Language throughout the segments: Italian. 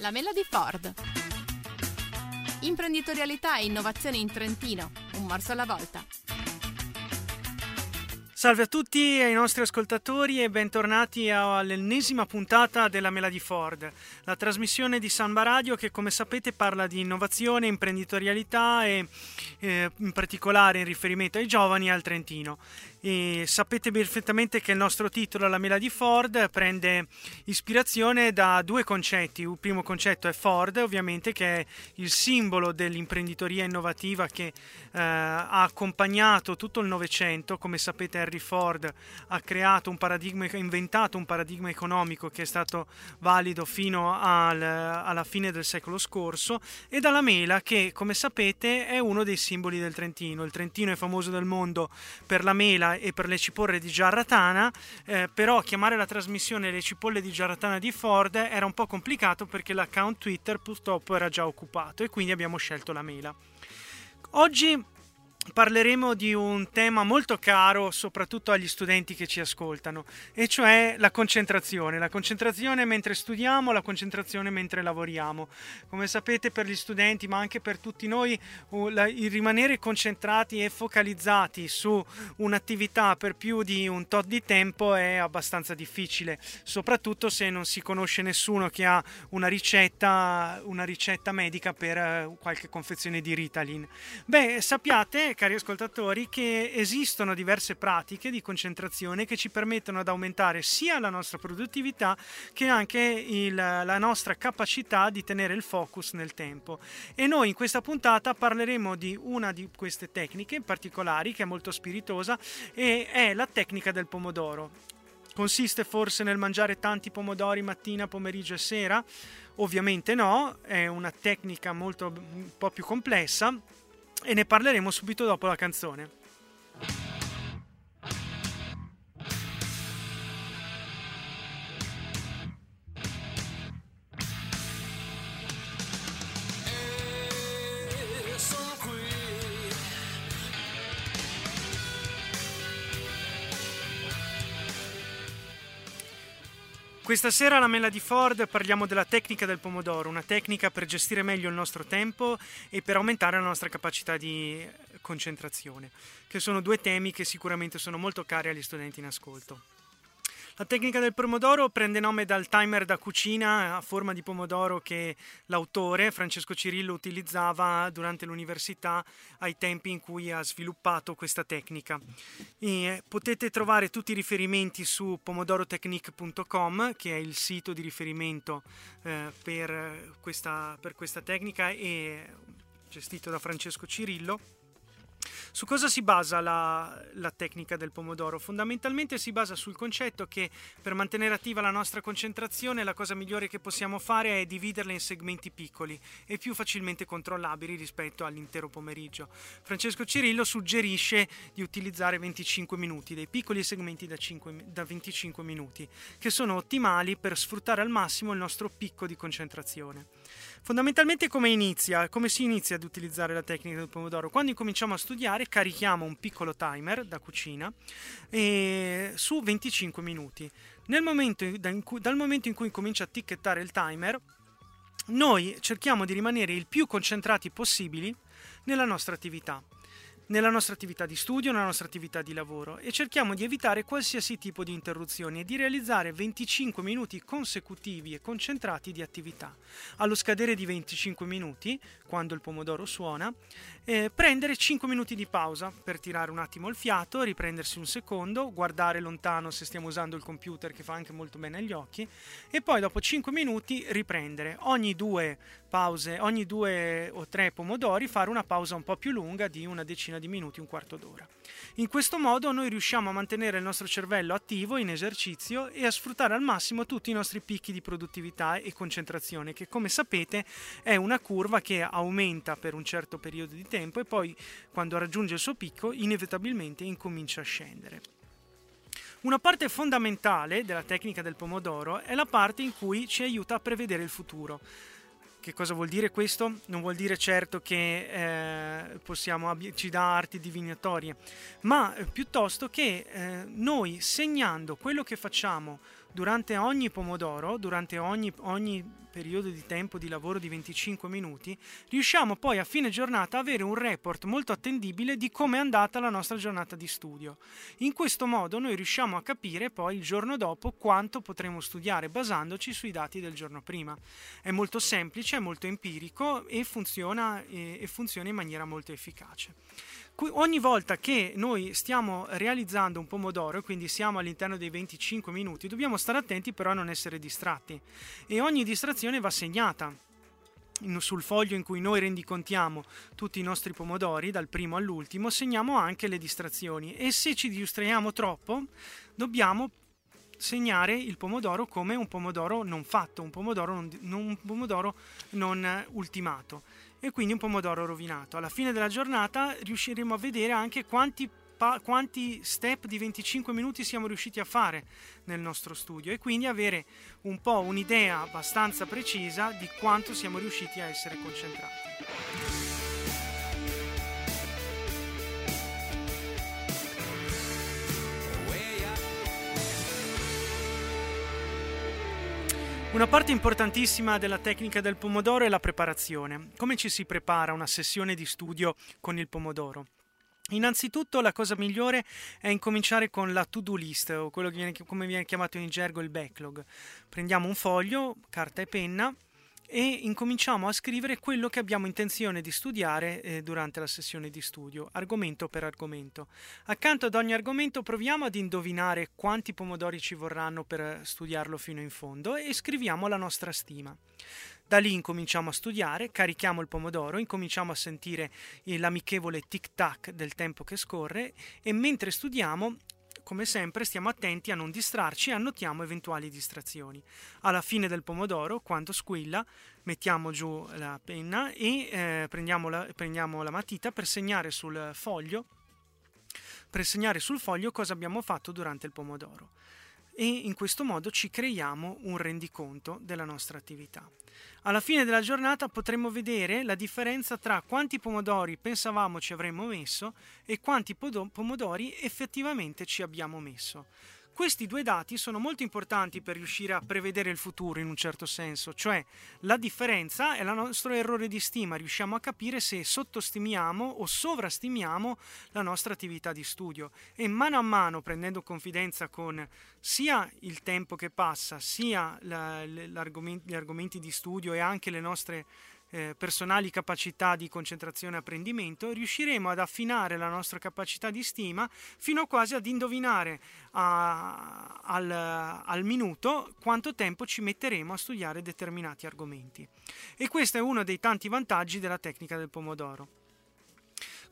La mela di Ford. Imprenditorialità e innovazione in Trentino, un morso alla volta. Salve a tutti ai nostri ascoltatori e bentornati all'ennesima puntata della Mela di Ford, la trasmissione di Samba Radio che come sapete parla di innovazione, imprenditorialità e eh, in particolare in riferimento ai giovani e al Trentino. E sapete perfettamente che il nostro titolo, La mela di Ford, prende ispirazione da due concetti. Il primo concetto è Ford, ovviamente, che è il simbolo dell'imprenditoria innovativa che eh, ha accompagnato tutto il Novecento. Come sapete, Henry Ford ha creato un paradigma, inventato un paradigma economico che è stato valido fino al, alla fine del secolo scorso. E dalla mela, che come sapete è uno dei simboli del Trentino. Il Trentino è famoso nel mondo per la mela e per le cipolle di Giarratana, eh, però chiamare la trasmissione le cipolle di Giarratana di Ford era un po' complicato perché l'account Twitter purtroppo era già occupato e quindi abbiamo scelto la mela. Oggi parleremo di un tema molto caro soprattutto agli studenti che ci ascoltano, e cioè la concentrazione. La concentrazione mentre studiamo, la concentrazione mentre lavoriamo. Come sapete per gli studenti, ma anche per tutti noi, il rimanere concentrati e focalizzati su un'attività per più di un tot di tempo è abbastanza difficile, soprattutto se non si conosce nessuno che ha una ricetta, una ricetta medica per eh, qualche confezione di Ritalin. Beh, sappiate cari ascoltatori, che esistono diverse pratiche di concentrazione che ci permettono di aumentare sia la nostra produttività che anche il, la nostra capacità di tenere il focus nel tempo. E noi in questa puntata parleremo di una di queste tecniche particolari che è molto spiritosa e è la tecnica del pomodoro. Consiste forse nel mangiare tanti pomodori mattina, pomeriggio e sera? Ovviamente no, è una tecnica molto un po' più complessa e ne parleremo subito dopo la canzone. Questa sera alla Mela di Ford parliamo della tecnica del pomodoro, una tecnica per gestire meglio il nostro tempo e per aumentare la nostra capacità di concentrazione, che sono due temi che sicuramente sono molto cari agli studenti in ascolto. La tecnica del pomodoro prende nome dal timer da cucina a forma di pomodoro che l'autore Francesco Cirillo utilizzava durante l'università ai tempi in cui ha sviluppato questa tecnica. E potete trovare tutti i riferimenti su pomodorotechnique.com che è il sito di riferimento eh, per, questa, per questa tecnica e gestito da Francesco Cirillo. Su cosa si basa la, la, tecnica del pomodoro? Fondamentalmente si basa sul concetto che per mantenere attiva la nostra concentrazione la cosa migliore che possiamo fare è dividerla in segmenti piccoli e più facilmente controllabili rispetto all'intero pomeriggio. Francesco Cirillo suggerisce di utilizzare 25 minuti, dei piccoli segmenti da, 5, da 25 minuti, che sono ottimali per sfruttare al massimo il nostro picco di concentrazione. Fondamentalmente come inizia? Come si inizia ad utilizzare la tecnica del pomodoro? Quando incominciamo a studiare carichiamo un piccolo timer da cucina eh, su 25 minuti. Momento dal momento in cui comincia a ticchettare il timer, noi cerchiamo di rimanere il più concentrati possibili nella nostra attività nella nostra attività di studio, nella nostra attività di lavoro e cerchiamo di evitare qualsiasi tipo di interruzioni e di realizzare 25 minuti consecutivi e concentrati di attività. Allo scadere di 25 minuti, quando il pomodoro suona, eh, prendere 5 minuti di pausa per tirare un attimo il fiato, riprendersi un secondo, guardare lontano se stiamo usando il computer che fa anche molto bene agli occhi e poi dopo 5 minuti riprendere. Ogni due pause, ogni due o tre pomodori fare una pausa un po' più lunga di una decina di minuti, un quarto d'ora. In questo modo noi riusciamo a mantenere il nostro cervello attivo in esercizio e a sfruttare al massimo tutti i nostri picchi di produttività e concentrazione, che come sapete è una curva che aumenta per un certo periodo di tempo e poi quando raggiunge il suo picco inevitabilmente incomincia a scendere. Una parte fondamentale della tecnica del pomodoro è la parte in cui ci aiuta a prevedere il futuro. Che cosa vuol dire questo? Non vuol dire certo che eh, possiamo, ci dà arti divinatorie, ma eh, piuttosto che eh, noi segnando quello che facciamo durante ogni pomodoro, durante ogni, ogni periodo di tempo di lavoro di 25 minuti, riusciamo poi a fine giornata a avere un report molto attendibile di come è andata la nostra giornata di studio. In questo modo noi riusciamo a capire poi il giorno dopo quanto potremo studiare basandoci sui dati del giorno prima. È molto semplice, è molto empirico e funziona, e, funziona in maniera molto efficace ogni volta che noi stiamo realizzando un pomodoro, quindi siamo all'interno dei 25 minuti, dobbiamo stare attenti però a non essere distratti. E ogni distrazione va segnata. Sul foglio in cui noi rendicontiamo tutti i nostri pomodori dal primo all'ultimo segniamo anche le distrazioni. E se ci distraiamo troppo dobbiamo segnare il pomodoro come un pomodoro non fatto un pomodoro non, un pomodoro non ultimato. E quindi un pomodoro rovinato. Alla fine della giornata riusciremo a vedere anche quanti, pa- quanti step di 25 minuti siamo riusciti a fare nel nostro studio e quindi avere un po' un'idea abbastanza precisa di quanto siamo riusciti a essere concentrati. Una parte importantissima della tecnica del pomodoro è la preparazione. Come ci si prepara una sessione di studio con il pomodoro? Innanzitutto la cosa migliore è incominciare con la to-do list o quello che viene, come viene chiamato in gergo il backlog. Prendiamo un foglio, carta e penna e incominciamo a scrivere quello che abbiamo intenzione di studiare eh, durante la sessione di studio, argomento per argomento. Accanto ad ogni argomento proviamo ad indovinare quanti pomodori ci vorranno per studiarlo fino in fondo e scriviamo la nostra stima. Da lì incominciamo a studiare, carichiamo il pomodoro, incominciamo a sentire l'amichevole tic-tac del tempo che scorre e mentre studiamo come sempre stiamo attenti a non distrarci e annotiamo eventuali distrazioni. Alla fine del pomodoro, quando squilla, mettiamo giù la penna e eh, prendiamo, la, prendiamo la matita per segnare sul foglio per segnare sul foglio cosa abbiamo fatto durante il pomodoro e in questo modo ci creiamo un rendiconto della nostra attività. Alla fine della giornata potremo vedere la differenza tra quanti pomodori pensavamo ci avremmo messo e quanti pomodori effettivamente ci abbiamo messo. Questi due dati sono molto importanti per riuscire a prevedere il futuro in un certo senso, cioè la differenza è il nostro errore di stima, riusciamo a capire se sottostimiamo o sovrastimiamo la nostra attività di studio. E mano a mano prendendo confidenza con sia il tempo che passa, sia la, gli argomenti di studio e anche le nostre eh, personali capacità di concentrazione e apprendimento, riusciremo ad affinare la nostra capacità di stima fino quasi ad indovinare a, al, al minuto quanto tempo ci metteremo a studiare determinati argomenti. E questo è uno dei tanti vantaggi della tecnica del pomodoro.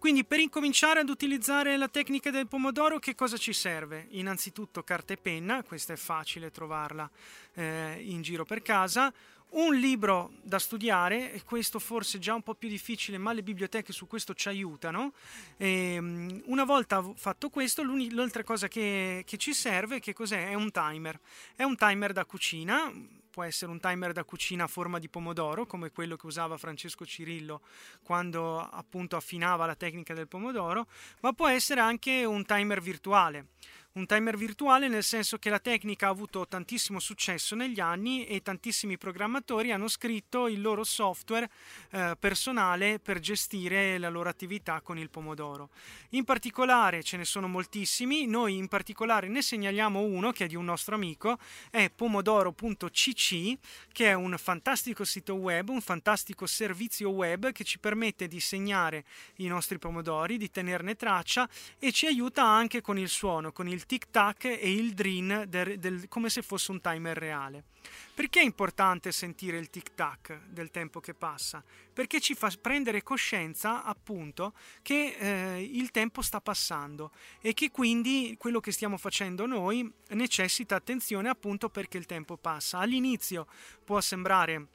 Quindi per incominciare ad utilizzare la tecnica del pomodoro che cosa ci serve? Innanzitutto carta e penna, questa è facile trovarla eh, in giro per casa, un libro da studiare, e questo forse è già un po' più difficile, ma le biblioteche su questo ci aiutano. E, ehm, una volta fatto questo, l'altra cosa che, che ci serve, che cos'è? È un timer. È un timer da cucina, può essere un timer da cucina a forma di pomodoro, come quello che usava Francesco Cirillo quando appunto affinava la tecnica del pomodoro, ma può essere anche un timer virtuale un timer virtuale nel senso che la tecnica ha avuto tantissimo successo negli anni e tantissimi programmatori hanno scritto il loro software eh, personale per gestire la loro attività con il pomodoro. In particolare ce ne sono moltissimi, noi in particolare ne segnaliamo uno che è di un nostro amico, è pomodoro.cc che è un fantastico sito web, un fantastico servizio web che ci permette di segnare i nostri pomodori, di tenerne traccia e ci aiuta anche con il suono, con il tic tac e il drin del, del, come se fosse un timer reale. Perché è importante sentire il tic tac del tempo che passa? Perché ci fa prendere coscienza appunto che eh, il tempo sta passando e che quindi quello che stiamo facendo noi necessita attenzione appunto perché il tempo passa. All'inizio può sembrare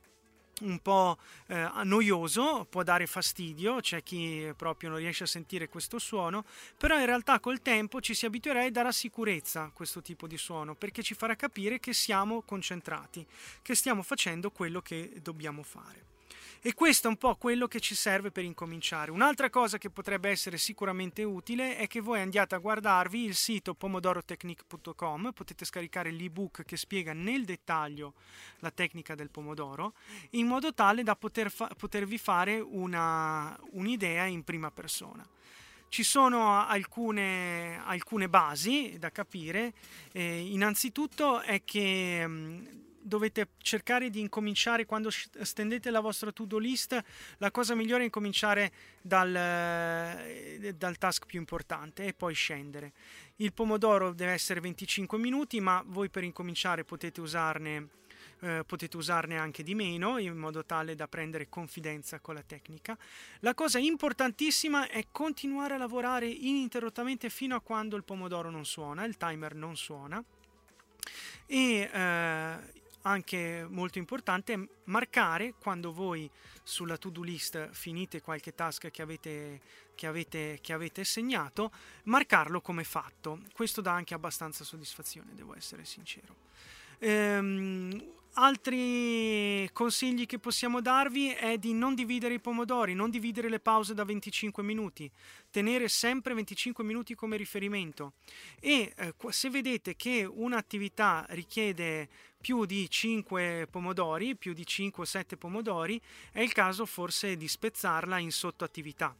un po' eh, noioso, può dare fastidio, c'è chi proprio non riesce a sentire questo suono, però in realtà col tempo ci si abituerà e darà sicurezza a questo tipo di suono, perché ci farà capire che siamo concentrati, che stiamo facendo quello che dobbiamo fare. E questo è un po' quello che ci serve per incominciare. Un'altra cosa che potrebbe essere sicuramente utile è che voi andiate a guardarvi il sito pomodorotechnique.com, potete scaricare l'ebook che spiega nel dettaglio la tecnica del pomodoro, in modo tale da poter fa- potervi fare una, un'idea in prima persona. Ci sono alcune, alcune basi da capire. Eh, innanzitutto è che mh, dovete cercare di incominciare quando stendete la vostra to-do list, la cosa migliore è incominciare dal, eh, dal, task più importante e poi scendere. Il pomodoro deve essere 25 minuti, ma voi per incominciare potete usarne, eh, potete usarne anche di meno in modo tale da prendere confidenza con la tecnica. La cosa importantissima è continuare a lavorare ininterrottamente fino a quando il pomodoro non suona, il timer non suona e eh, anche molto importante marcare quando voi sulla to-do list finite qualche task che avete, che avete, che avete segnato, marcarlo come fatto. Questo dà anche abbastanza soddisfazione, devo essere sincero. Ehm, Altri consigli che possiamo darvi è di non dividere i pomodori, non dividere le pause da 25 minuti, tenere sempre 25 minuti come riferimento e eh, se vedete che un'attività richiede più di 5 pomodori, più di 5 o 7 pomodori, è il caso forse di spezzarla in sottoattività.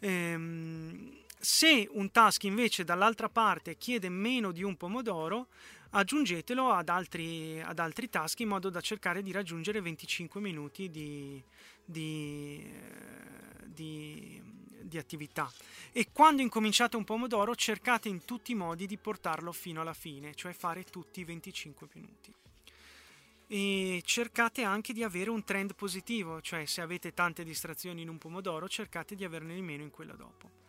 Ehm, se un task invece dall'altra parte chiede meno di un pomodoro, aggiungetelo ad altri, ad altri task in modo da cercare di raggiungere 25 minuti di, di, eh, di, di attività. E quando incominciate un pomodoro cercate in tutti i modi di portarlo fino alla fine, cioè fare tutti i 25 minuti e cercate anche di avere un trend positivo, cioè se avete tante distrazioni in un pomodoro cercate di averne di meno in quello dopo.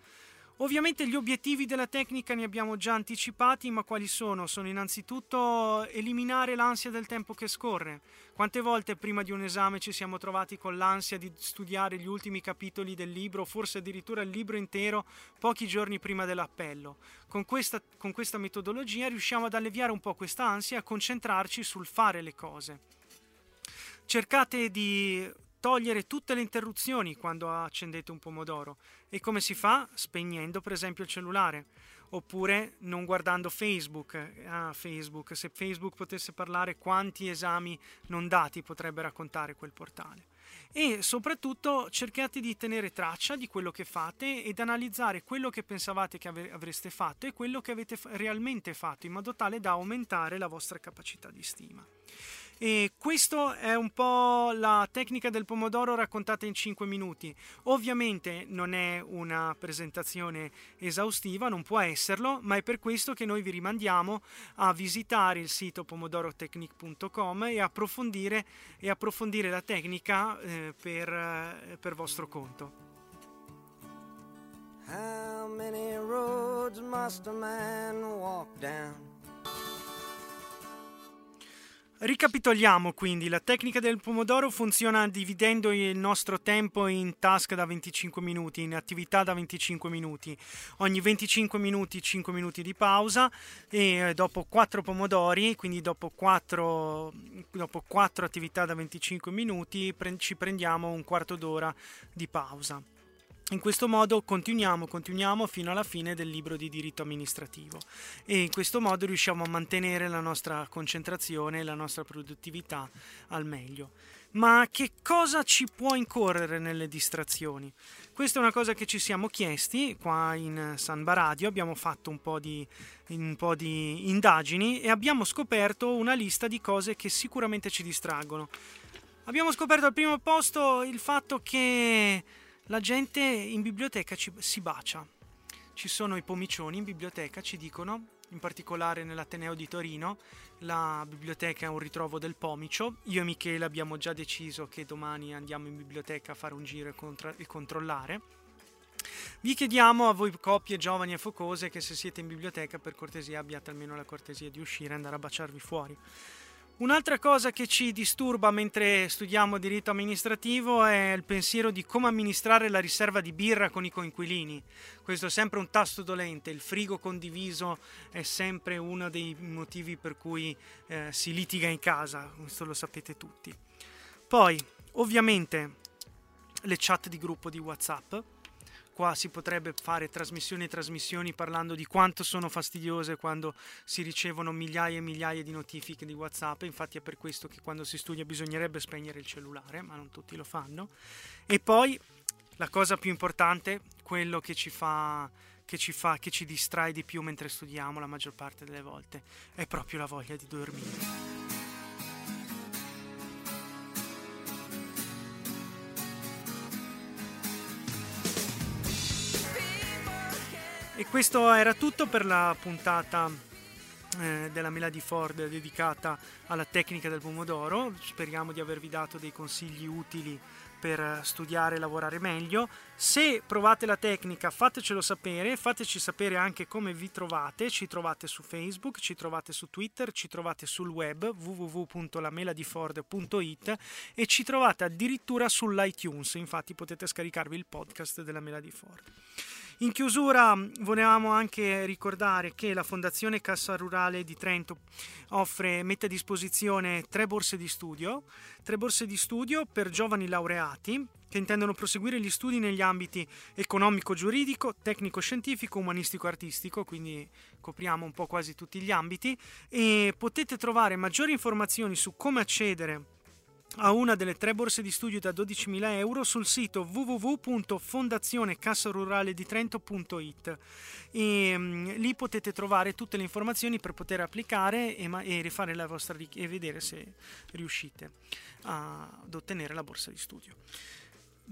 Ovviamente gli obiettivi della tecnica ne abbiamo già anticipati, ma quali sono? Sono innanzitutto eliminare l'ansia del tempo che scorre. Quante volte prima di un esame ci siamo trovati con l'ansia di studiare gli ultimi capitoli del libro, forse addirittura il libro intero, pochi giorni prima dell'appello? Con questa, con questa metodologia riusciamo ad alleviare un po' questa ansia e a concentrarci sul fare le cose. Cercate di togliere tutte le interruzioni quando accendete un pomodoro. E come si fa? Spegnendo per esempio il cellulare oppure non guardando Facebook. Ah, Facebook, se Facebook potesse parlare quanti esami non dati potrebbe raccontare quel portale. E soprattutto cercate di tenere traccia di quello che fate ed analizzare quello che pensavate che avreste fatto e quello che avete realmente fatto in modo tale da aumentare la vostra capacità di stima. E questo è un po' la tecnica del pomodoro raccontata in 5 minuti. Ovviamente non è una presentazione esaustiva, non può esserlo, ma è per questo che noi vi rimandiamo a visitare il sito pomodorotechnic.com e approfondire, e approfondire la tecnica eh, per, eh, per vostro conto. How many roads must a man walk down? Ricapitoliamo quindi, la tecnica del pomodoro funziona dividendo il nostro tempo in task da 25 minuti, in attività da 25 minuti. Ogni 25 minuti 5 minuti di pausa e eh, dopo 4 pomodori, quindi dopo 4, dopo 4 attività da 25 minuti ci prendiamo un quarto d'ora di pausa. In questo modo continuiamo, continuiamo fino alla fine del libro di diritto amministrativo e in questo modo riusciamo a mantenere la nostra concentrazione e la nostra produttività al meglio. Ma che cosa ci può incorrere nelle distrazioni? Questa è una cosa che ci siamo chiesti qua in Sanba Radio, abbiamo fatto un po, di, un po' di indagini e abbiamo scoperto una lista di cose che sicuramente ci distraggono. Abbiamo scoperto al primo posto il fatto che la gente in biblioteca ci, si bacia. Ci sono i pomicioni in biblioteca, ci dicono, in particolare nell'Ateneo di Torino, la biblioteca è un ritrovo del pomicio. Io e Michele abbiamo già deciso che domani andiamo in biblioteca a fare un giro e, contra- e controllare. Vi chiediamo a voi coppie giovani e focose che se siete in biblioteca per cortesia abbiate almeno la cortesia di uscire e andare a baciarvi fuori. Un'altra cosa che ci disturba mentre studiamo diritto amministrativo è il pensiero di come amministrare la riserva di birra con i coinquilini. Questo è sempre un tasto dolente, il frigo condiviso è sempre uno dei motivi per cui eh, si litiga in casa, questo lo sapete tutti. Poi, ovviamente le chat di gruppo di WhatsApp. Qua si potrebbe fare trasmissioni e trasmissioni parlando di quanto sono fastidiose quando si ricevono migliaia e migliaia di notifiche di WhatsApp. Infatti è per questo che quando si studia bisognerebbe spegnere il cellulare, ma non tutti lo fanno. E poi la cosa più importante, quello che ci fa che ci fa, che ci distrae di più mentre studiamo la maggior parte delle volte, è proprio la voglia di dormire. E questo era tutto per la puntata eh, della Melody Ford dedicata alla tecnica del pomodoro. Speriamo di avervi dato dei consigli utili per studiare e lavorare meglio. Se provate la tecnica fatecelo sapere, fateci sapere anche come vi trovate, ci trovate su Facebook, ci trovate su Twitter, ci trovate sul web www.lameladiford.it e ci trovate addirittura sull'iTunes, infatti potete scaricarvi il podcast della Melody Ford. In chiusura volevamo anche ricordare che la Fondazione Cassa Rurale di Trento offre, mette a disposizione tre borse di studio, tre borse di studio per giovani laureati che intendono proseguire gli studi negli ambiti economico-giuridico, tecnico-scientifico, umanistico-artistico, quindi copriamo un po' quasi tutti gli ambiti. E potete trovare maggiori informazioni su come accedere a una delle tre borse di studio da 12.000 euro sul sito www.fondazionecassaRuraleDiTrento.it e um, lì potete trovare tutte le informazioni per poter applicare e, ma- e rifare la vostra ric- e vedere se riuscite a- ad ottenere la borsa di studio.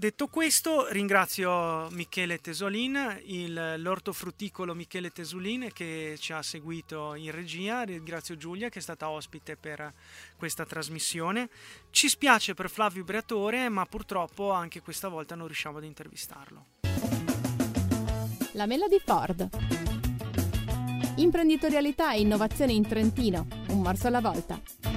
Detto questo, ringrazio Michele Tesolin, il, l'ortofrutticolo Michele Tesolin che ci ha seguito in regia, ringrazio Giulia che è stata ospite per questa trasmissione. Ci spiace per Flavio Briatore, ma purtroppo anche questa volta non riusciamo ad intervistarlo. La Melody Ford. Imprenditorialità e innovazione in Trentino, un morso alla volta.